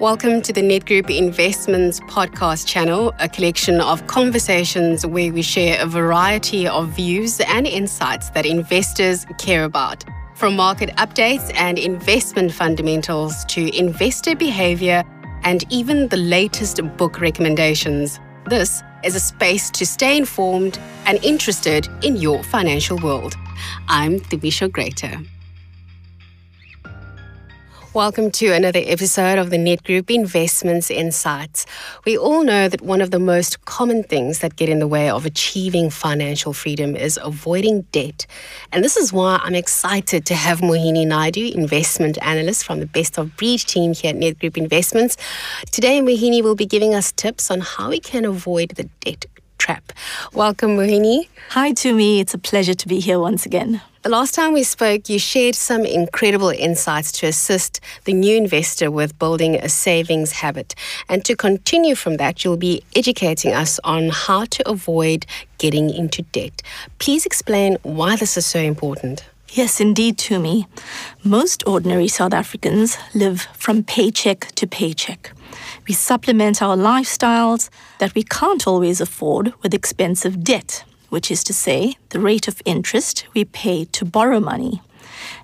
Welcome to the Nedgroup Investments podcast channel, a collection of conversations where we share a variety of views and insights that investors care about. From market updates and investment fundamentals to investor behavior and even the latest book recommendations. This is a space to stay informed and interested in your financial world. I'm Thabisha Greater. Welcome to another episode of the Nedgroup Investments Insights. We all know that one of the most common things that get in the way of achieving financial freedom is avoiding debt. And this is why I'm excited to have Mohini Naidu, investment analyst from the Best of Breed team here at Nedgroup Investments. Today, Mohini will be giving us tips on how we can avoid the debt trap. Welcome, Mohini. Hi, Tumi. It's a pleasure to be here once again. The last time we spoke, you shared some incredible insights to assist the new investor with building a savings habit. And to continue from that, you'll be educating us on how to avoid getting into debt. Please explain why this is so important. Yes, indeed, Tumi. Most ordinary South Africans live from paycheck to paycheck. We supplement our lifestyles that we can't always afford with expensive debt which is to say, the rate of interest we pay to borrow money.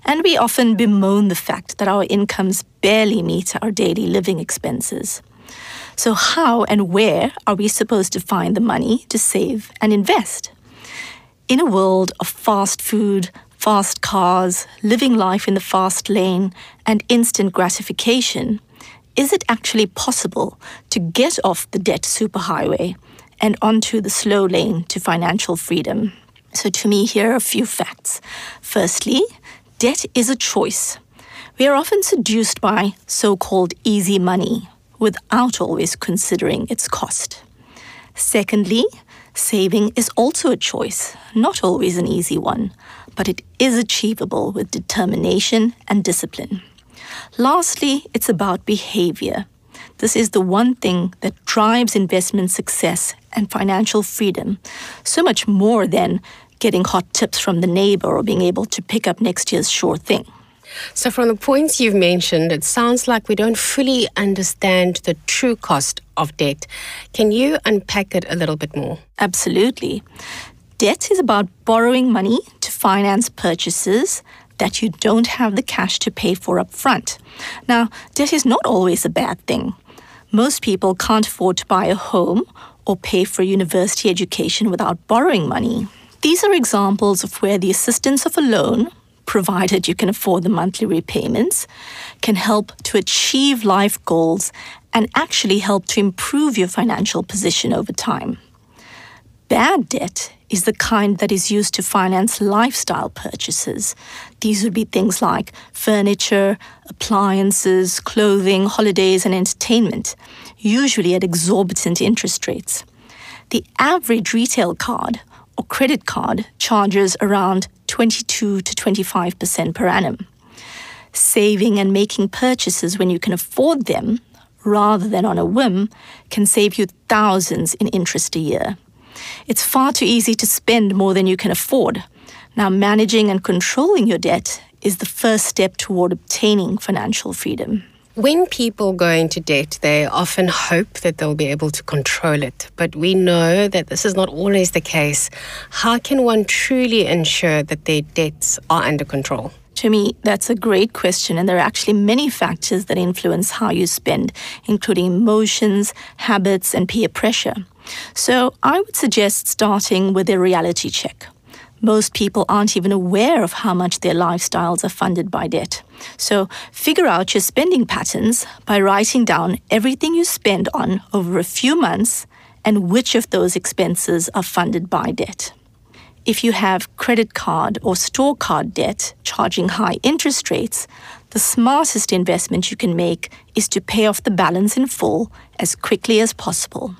And we often bemoan the fact that our incomes barely meet our daily living expenses. So, how and where are we supposed to find the money to save and invest? In a world of fast food, fast cars, living life in the fast lane, and instant gratification, is it actually possible to get off the debt superhighway and onto the slow lane to financial freedom. So, Tumi, here are a few facts. Firstly, debt is a choice. We are often seduced by so called easy money without always considering its cost. Secondly, saving is also a choice, not always an easy one, but it is achievable with determination and discipline. Lastly, it's about behavior. This is the one thing that drives investment success and financial freedom, so much more than getting hot tips from the neighbor or being able to pick up next year's sure thing. So, from the points you've mentioned, it sounds like we don't fully understand the true cost of debt. Can you unpack it a little bit more? Absolutely. Debt is about borrowing money to finance purchases that you don't have the cash to pay for up front. Now, debt is not always a bad thing. Most people can't afford to buy a home or pay for a university education without borrowing money. These are examples of where the assistance of a loan, provided you can afford the monthly repayments, can help to achieve life goals and actually help to improve your financial position over time. Bad debt is the kind that is used to finance lifestyle purchases. These would be things like furniture, appliances, clothing, holidays, and entertainment, usually at exorbitant interest rates. The average retail card or credit card charges around 22 to 25% per annum. Saving and making purchases when you can afford them rather than on a whim can save you thousands in interest a year. It's far too easy to spend more than you can afford. Now, managing and controlling your debt is the first step toward obtaining financial freedom. When people go into debt, they often hope that they'll be able to control it. But we know that this is not always the case. How can one truly ensure that their debts are under control? Tumi, that's a great question, and there are actually many factors that influence how you spend, including emotions, habits, and peer pressure. So I would suggest starting with a reality check. Most people aren't even aware of how much their lifestyles are funded by debt. So figure out your spending patterns by writing down everything you spend on over a few months and which of those expenses are funded by debt. If you have credit card or store card debt charging high interest rates, the smartest investment you can make is to pay off the balance in full as quickly as possible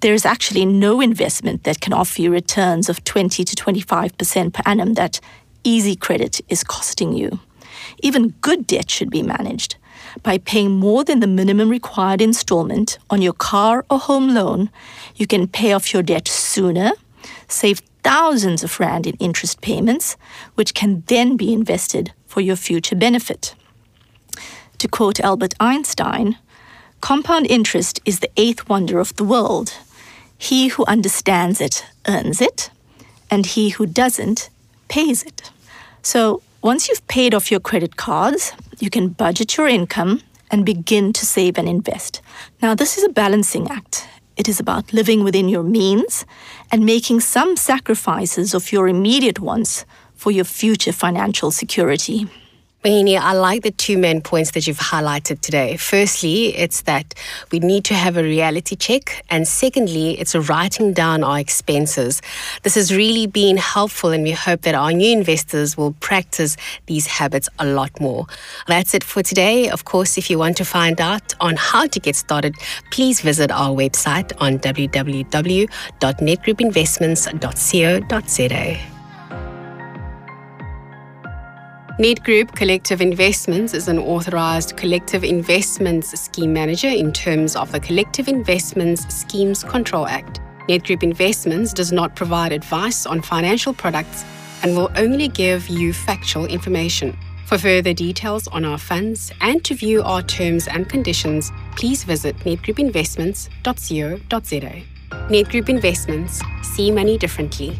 there is actually no investment that can offer you returns of 20 to 25% per annum that easy credit is costing you. Even good debt should be managed. By paying more than the minimum required installment on your car or home loan, you can pay off your debt sooner, save thousands of rand in interest payments, which can then be invested for your future benefit. To quote Albert Einstein, Compound interest is the eighth wonder of the world. He who understands it earns it, and he who doesn't pays it. So once you've paid off your credit cards, you can budget your income and begin to save and invest. Now, this is a balancing act. It is about living within your means and making some sacrifices of your immediate wants for your future financial security. Mohini, I like the two main points that you've highlighted today. Firstly, it's that we need to have a reality check. And secondly, it's writing down our expenses. This has really been helpful, and we hope that our new investors will practice these habits a lot more. That's it for today. Of course, if you want to find out on how to get started, please visit our website on www.nedgroupinvestments.co.za. Nedgroup Collective Investments is an authorised collective investments scheme manager in terms of the Collective Investments Schemes Control Act. Nedgroup Investments does not provide advice on financial products and will only give you factual information. For further details on our funds and to view our terms and conditions, please visit nedgroupinvestments.co.za. Nedgroup Investments, see money differently.